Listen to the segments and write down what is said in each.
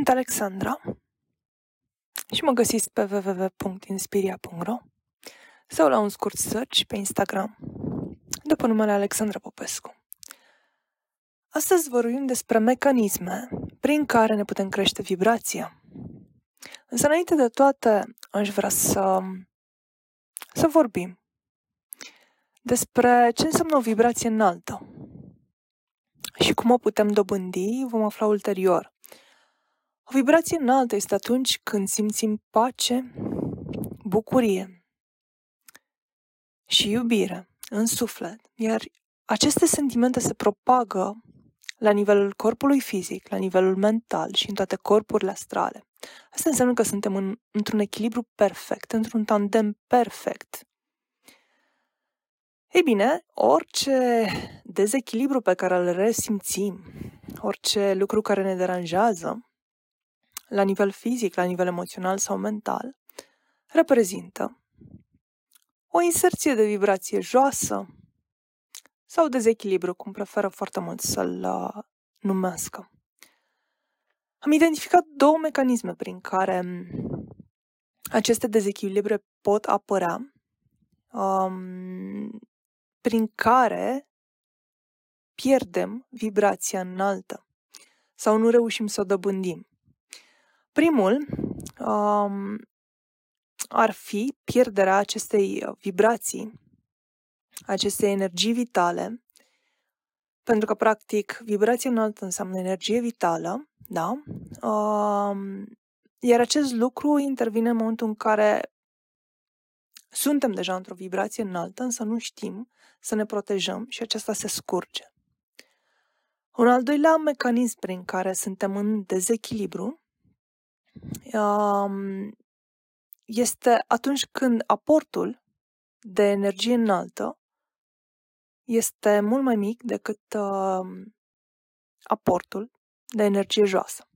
Sunt Alexandra și mă găsiți pe www.inspiria.ro sau la un scurt search pe Instagram după numele Alexandra Popescu. Astăzi vorbim despre mecanisme prin care ne putem crește vibrația. Însă înainte de toate aș vrea să, să vorbim despre ce înseamnă o vibrație înaltă și cum o putem dobândi vom afla ulterior. O vibrație înaltă este atunci când simțim pace, bucurie și iubire în suflet, iar aceste sentimente se propagă la nivelul corpului fizic, la nivelul mental și în toate corpurile astrale. Asta înseamnă că suntem în, într-un echilibru perfect, într-un tandem perfect. Ei bine, orice dezechilibru pe care îl resimțim, orice lucru care ne deranjează, la nivel fizic, la nivel emoțional sau mental, reprezintă o inserție de vibrație joasă sau dezechilibru, cum preferă foarte mult să-l uh, numească. Am identificat două mecanisme prin care aceste dezechilibre pot apărea, um, prin care pierdem vibrația înaltă sau nu reușim să o dobândim. Primul um, ar fi pierderea acestei vibrații, acestei energii vitale, pentru că, practic, vibrația înaltă înseamnă energie vitală, da? Um, iar acest lucru intervine în momentul în care suntem deja într-o vibrație înaltă, însă nu știm să ne protejăm și aceasta se scurge. Un al doilea mecanism prin care suntem în dezechilibru este atunci când aportul de energie înaltă este mult mai mic decât aportul de energie joasă.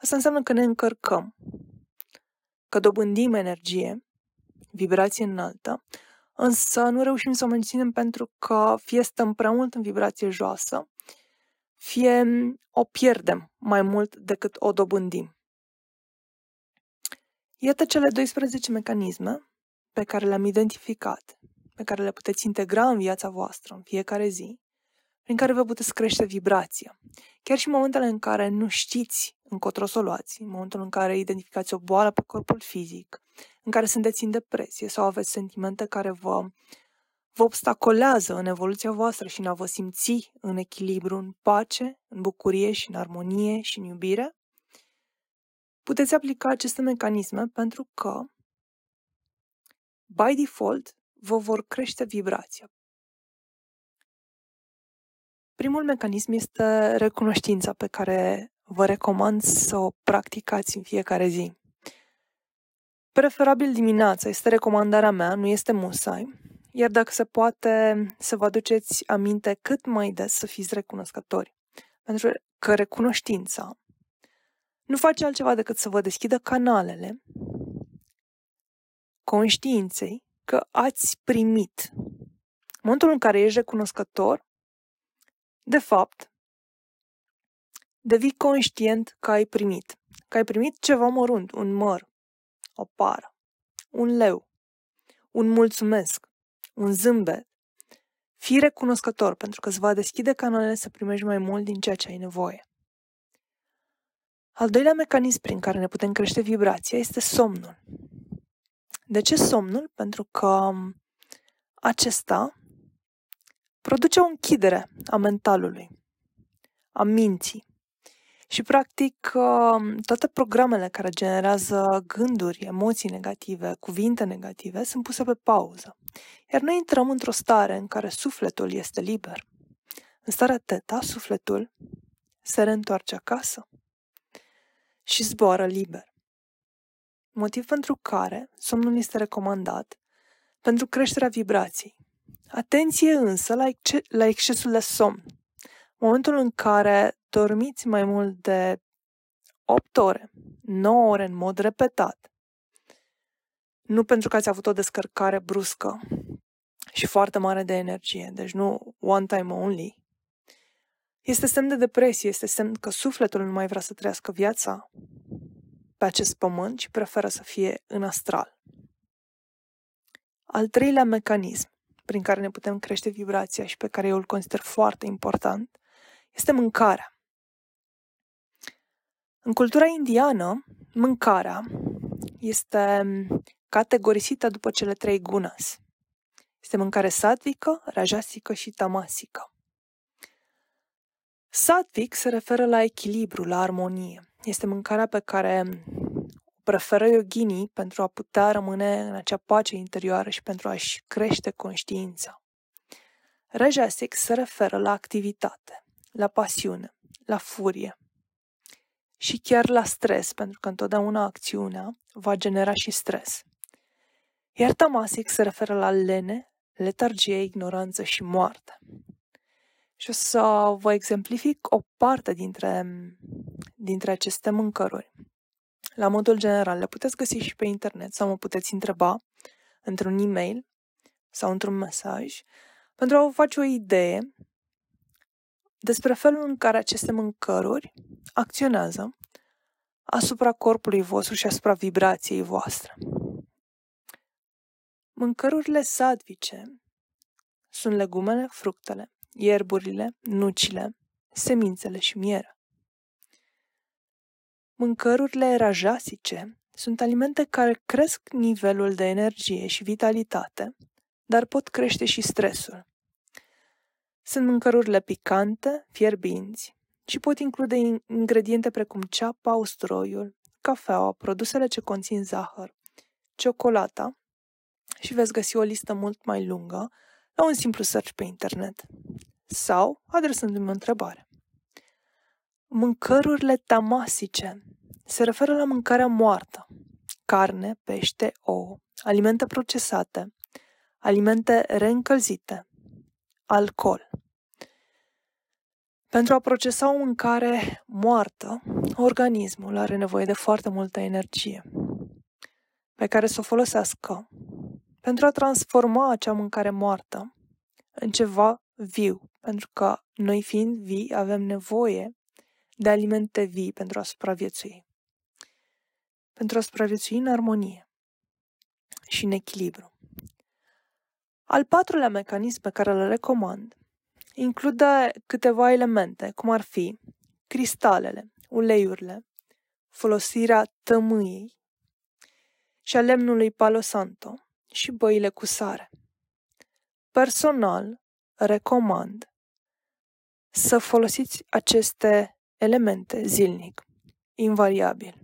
Asta înseamnă că ne încărcăm, că dobândim energie, vibrație înaltă, însă nu reușim să o menținem pentru că fie stăm prea mult în vibrație joasă, fie o pierdem mai mult decât o dobândim. Iată cele 12 mecanisme pe care le-am identificat, pe care le puteți integra în viața voastră în fiecare zi, prin care vă puteți crește vibrația. Chiar și în momentele în care nu știți încotro să o luați, în momentul în care identificați o boală pe corpul fizic, în care sunteți în depresie sau aveți sentimente care vă, vă obstacolează în evoluția voastră și în a vă simți în echilibru, în pace, în bucurie și în armonie și în iubire, Puteți aplica aceste mecanisme pentru că, by default, vă vor crește vibrația. Primul mecanism este recunoștința pe care vă recomand să o practicați în fiecare zi. Preferabil dimineața este recomandarea mea, nu este musai, iar dacă se poate să vă aduceți aminte cât mai des să fiți recunoscători. Pentru că recunoștința nu face altceva decât să vă deschidă canalele conștiinței că ați primit. În momentul în care ești recunoscător, de fapt, devii conștient că ai primit. Că ai primit ceva mărunt, un măr, o pară, un leu, un mulțumesc, un zâmbet. Fii recunoscător pentru că îți va deschide canalele să primești mai mult din ceea ce ai nevoie. Al doilea mecanism prin care ne putem crește vibrația este somnul. De ce somnul? Pentru că um, acesta produce o închidere a mentalului, a minții. Și, practic, um, toate programele care generează gânduri, emoții negative, cuvinte negative, sunt puse pe pauză. Iar noi intrăm într-o stare în care sufletul este liber. În starea teta, sufletul se reîntoarce acasă și zboară liber. Motiv pentru care somnul este recomandat pentru creșterea vibrației. Atenție însă la, exce- la excesul de somn. Momentul în care dormiți mai mult de 8 ore, 9 ore în mod repetat, nu pentru că ați avut o descărcare bruscă și foarte mare de energie, deci nu one time only, este semn de depresie, este semn că sufletul nu mai vrea să trăiască viața pe acest pământ, ci preferă să fie în astral. Al treilea mecanism prin care ne putem crește vibrația și pe care eu îl consider foarte important este mâncarea. În cultura indiană, mâncarea este categorisită după cele trei gunas. Este mâncare satvică, rajasică și tamasică. Sattvic se referă la echilibru, la armonie. Este mâncarea pe care o preferă yoginii pentru a putea rămâne în acea pace interioară și pentru a-și crește conștiința. Rajasic se referă la activitate, la pasiune, la furie și chiar la stres, pentru că întotdeauna acțiunea va genera și stres. Iar tamasic se referă la lene, letargie, ignoranță și moarte. Și o să vă exemplific o parte dintre, dintre aceste mâncăruri. La modul general, le puteți găsi și pe internet sau mă puteți întreba într-un e-mail sau într-un mesaj pentru a vă face o idee despre felul în care aceste mâncăruri acționează asupra corpului vostru și asupra vibrației voastre. Mâncărurile sadvice sunt legumele, fructele, ierburile, nucile, semințele și mierea. Mâncărurile rajasice sunt alimente care cresc nivelul de energie și vitalitate, dar pot crește și stresul. Sunt mâncărurile picante, fierbinți și pot include ingrediente precum ceapa, usturoiul, cafeaua, produsele ce conțin zahăr, ciocolata și veți găsi o listă mult mai lungă la un simplu search pe internet sau adresându-mi o întrebare. Mâncărurile tamasice se referă la mâncarea moartă, carne, pește, ouă, alimente procesate, alimente reîncălzite, alcool. Pentru a procesa o mâncare moartă, organismul are nevoie de foarte multă energie pe care să o folosească pentru a transforma acea mâncare moartă în ceva viu, pentru că noi fiind vii avem nevoie de alimente vii pentru a supraviețui. Pentru a supraviețui în armonie și în echilibru. Al patrulea mecanism pe care îl recomand include câteva elemente, cum ar fi cristalele, uleiurile, folosirea tămâiei și a lemnului palo santo și băile cu sare. Personal, recomand să folosiți aceste elemente zilnic, invariabil.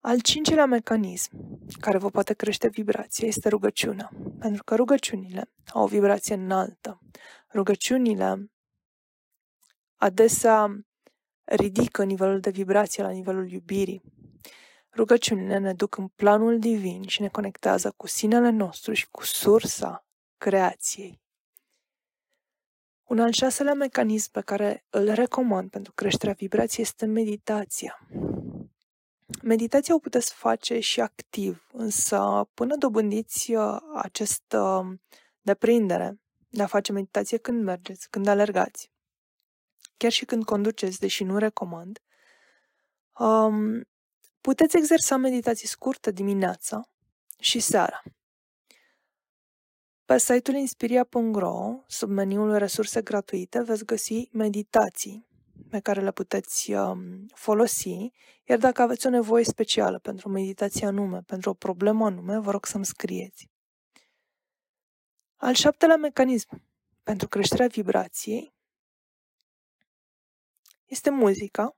Al cincilea mecanism care vă poate crește vibrația este rugăciunea, pentru că rugăciunile au o vibrație înaltă. Rugăciunile adesea ridică nivelul de vibrație la nivelul iubirii. Rugăciunile ne duc în planul divin și ne conectează cu sinele nostru și cu sursa creației. Un al șaselea mecanism pe care îl recomand pentru creșterea vibrației este meditația. Meditația o puteți face și activ, însă până dobândiți uh, această deprindere de a face meditație când mergeți, când alergați, chiar și când conduceți, deși nu recomand, um, puteți exersa meditații scurte dimineața și seara. Pe site-ul inspiria.ro, sub meniul Resurse gratuite, veți găsi meditații pe care le puteți um, folosi, iar dacă aveți o nevoie specială pentru o meditație anume, pentru o problemă anume, vă rog să-mi scrieți. Al șaptelea mecanism pentru creșterea vibrației este muzica.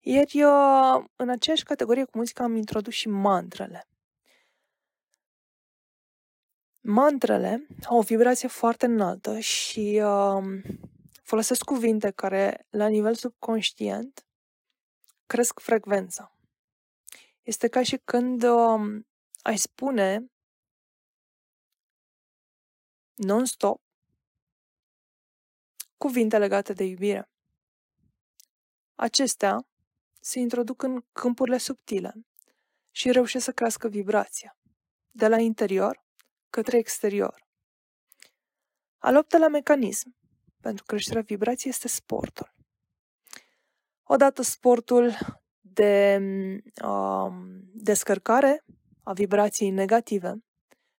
Ieri, uh, în aceeași categorie cu muzica, am introdus și mantrele. Mantrele au o vibrație foarte înaltă și uh, folosesc cuvinte care, la nivel subconștient, cresc frecvența. Este ca și când uh, ai spune non-stop cuvinte legate de iubire. Acestea se introduc în câmpurile subtile și reușesc să crească vibrația, de la interior către exterior. Al optelea mecanism pentru creșterea vibrației este sportul. Odată sportul de uh, descărcare a vibrației negative,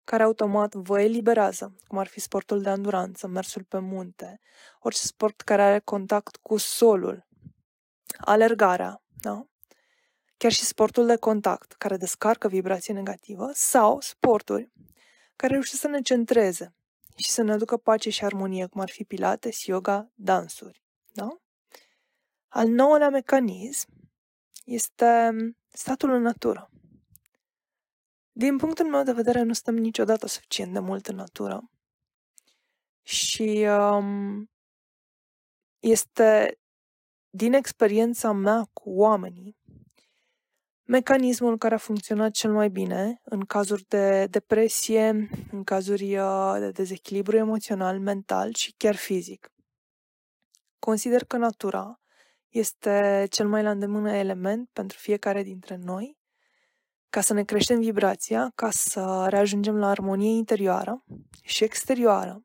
care automat vă eliberează, cum ar fi sportul de anduranță, mersul pe munte, orice sport care are contact cu solul, alergarea, da? chiar și sportul de contact, care descarcă vibrație negativă, sau sporturi care reușesc să ne centreze și să ne aducă pace și armonie, cum ar fi pilates, yoga, dansuri. Da? Al nouălea mecanism este statul în natură. Din punctul meu de vedere, nu stăm niciodată suficient de mult în natură. Și um, este, din experiența mea cu oamenii, mecanismul care a funcționat cel mai bine în cazuri de depresie, în cazuri uh, de dezechilibru emoțional, mental și chiar fizic. Consider că natura este cel mai la îndemână element pentru fiecare dintre noi ca să ne creștem vibrația, ca să reajungem la armonie interioară și exterioară,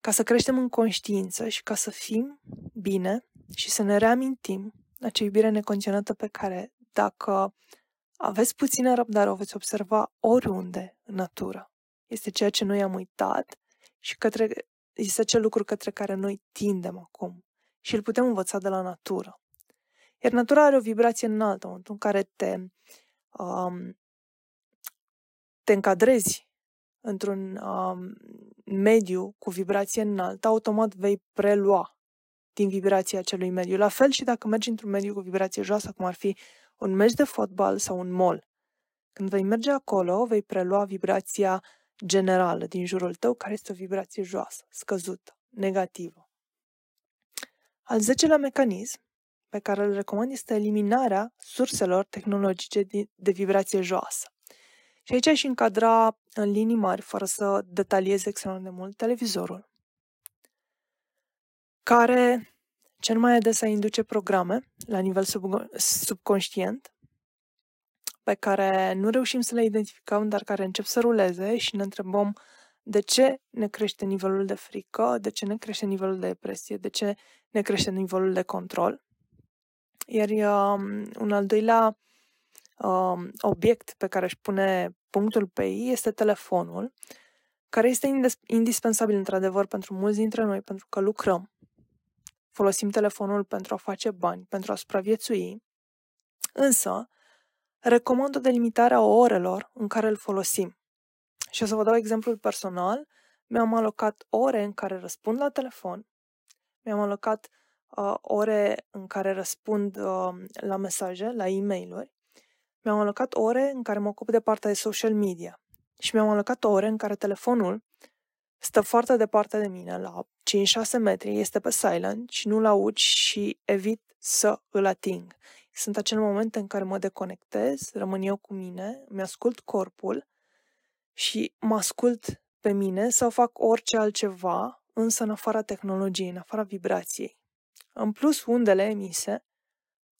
ca să creștem în conștiință și ca să fim bine și să ne reamintim acea iubire necondiționată pe care, dacă aveți puțină răbdare, o veți observa oriunde în natură. Este ceea ce noi am uitat și către, este acel lucru către care noi tindem acum și îl putem învăța de la natură. Iar natura are o vibrație înaltă, în momentul în care te um, te încadrezi într-un um, mediu cu vibrație înaltă, automat vei prelua din vibrația acelui mediu. La fel și dacă mergi într-un mediu cu vibrație joasă, cum ar fi un meci de fotbal sau un mall. Când vei merge acolo, vei prelua vibrația generală din jurul tău, care este o vibrație joasă, scăzută, negativă. Al zecelea mecanism pe care îl recomand este eliminarea surselor tehnologice de vibrație joasă. Și aici aș încadra în linii mari, fără să detaliez extrem de mult, televizorul, care cel mai adesea induce programe la nivel sub, subconștient, pe care nu reușim să le identificăm, dar care încep să ruleze și ne întrebăm de ce ne crește nivelul de frică, de ce ne crește nivelul de depresie, de ce ne crește nivelul de control. Iar um, un al doilea um, obiect pe care își pune punctul pe ei este telefonul, care este indispensabil într-adevăr pentru mulți dintre noi, pentru că lucrăm. Folosim telefonul pentru a face bani, pentru a supraviețui, însă recomand o delimitare a orelor în care îl folosim. Și o să vă dau exemplul personal. Mi-am alocat ore în care răspund la telefon, mi-am alocat uh, ore în care răspund uh, la mesaje, la e mail mi-am alocat ore în care mă ocup de partea de social media și mi-am alocat ore în care telefonul stă foarte departe de mine, la 5-6 metri, este pe silent și nu-l aud și evit să îl ating. Sunt acele momente în care mă deconectez, rămân eu cu mine, mi-ascult corpul și mă ascult pe mine sau fac orice altceva, însă în afara tehnologiei, în afara vibrației. În plus, undele emise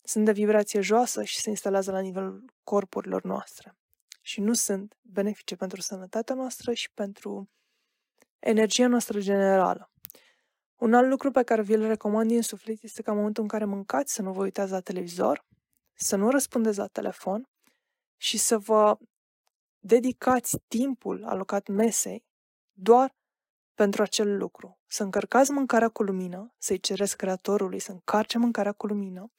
sunt de vibrație joasă și se instalează la nivelul corpurilor noastre și nu sunt benefice pentru sănătatea noastră și pentru energia noastră generală. Un alt lucru pe care vi-l recomand din suflet este ca în momentul în care mâncați să nu vă uitați la televizor, să nu răspundeți la telefon și să vă dedicați timpul alocat mesei doar pentru acel lucru. Să încărcați mâncarea cu lumină, să-i cereți Creatorului să încarce mâncarea cu lumină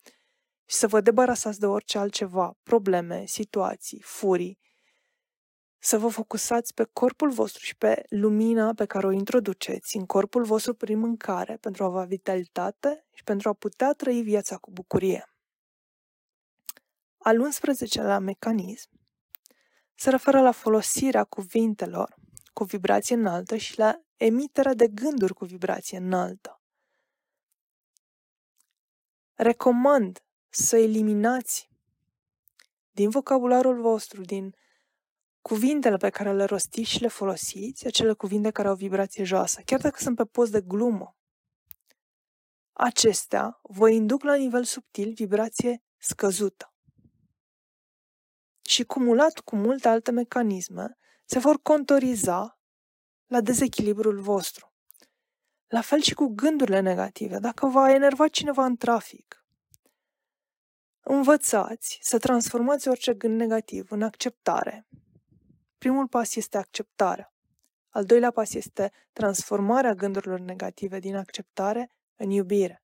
și să vă debarasați de orice altceva, probleme, situații, furii, să vă focusați pe corpul vostru și pe lumina pe care o introduceți în corpul vostru prin mâncare pentru a avea vitalitate și pentru a putea trăi viața cu bucurie. Al 11-lea mecanism se referă la folosirea cuvintelor cu vibrație înaltă și la emiterea de gânduri cu vibrație înaltă. Recomand să eliminați din vocabularul vostru, din cuvintele pe care le rostiți și le folosiți, acele cuvinte care au vibrație joasă, chiar dacă sunt pe post de glumă. Acestea vă induc la nivel subtil vibrație scăzută. Și cumulat cu multe alte mecanisme, se vor contoriza la dezechilibrul vostru. La fel și cu gândurile negative. Dacă va enerva cineva în trafic, învățați să transformați orice gând negativ în acceptare. Primul pas este acceptarea. Al doilea pas este transformarea gândurilor negative din acceptare în iubire.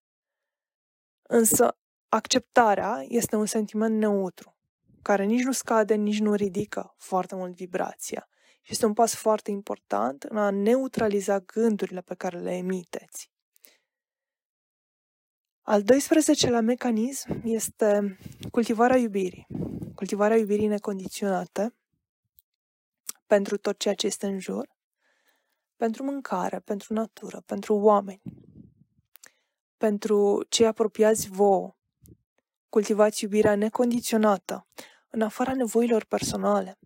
Însă, acceptarea este un sentiment neutru, care nici nu scade, nici nu ridică foarte mult vibrația. Și este un pas foarte important în a neutraliza gândurile pe care le emiteți. Al 12-lea mecanism este cultivarea iubirii. Cultivarea iubirii necondiționate pentru tot ceea ce este în jur, pentru mâncare, pentru natură, pentru oameni, pentru cei apropiați vouă. Cultivați iubirea necondiționată, în afara nevoilor personale,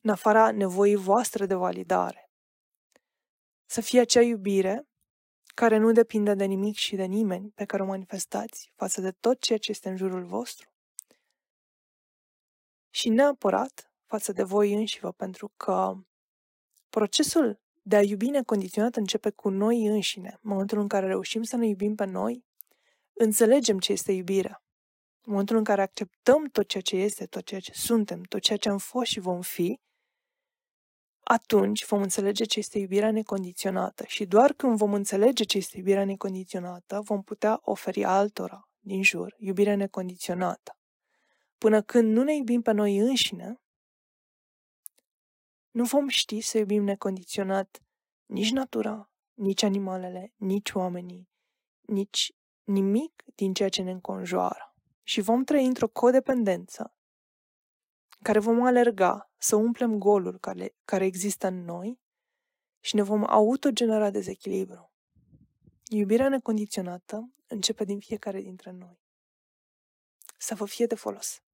în afara nevoii voastre de validare. Să fie acea iubire care nu depinde de nimic și de nimeni pe care o manifestați față de tot ceea ce este în jurul vostru. Și neapărat față de voi înșivă, pentru că procesul de a iubi necondiționat începe cu noi înșine. În momentul în care reușim să ne iubim pe noi, înțelegem ce este iubirea. În momentul în care acceptăm tot ceea ce este, tot ceea ce suntem, tot ceea ce am fost și vom fi, atunci vom înțelege ce este iubirea necondiționată și doar când vom înțelege ce este iubirea necondiționată, vom putea oferi altora din jur iubire necondiționată. Până când nu ne iubim pe noi înșine, nu vom ști să iubim necondiționat nici natura, nici animalele, nici oamenii, nici nimic din ceea ce ne înconjoară. Și vom trăi într-o codependență care vom alerga să umplem golul care, care există în noi și ne vom autogenera dezechilibru. Iubirea necondiționată începe din fiecare dintre noi. Să vă fie de folos!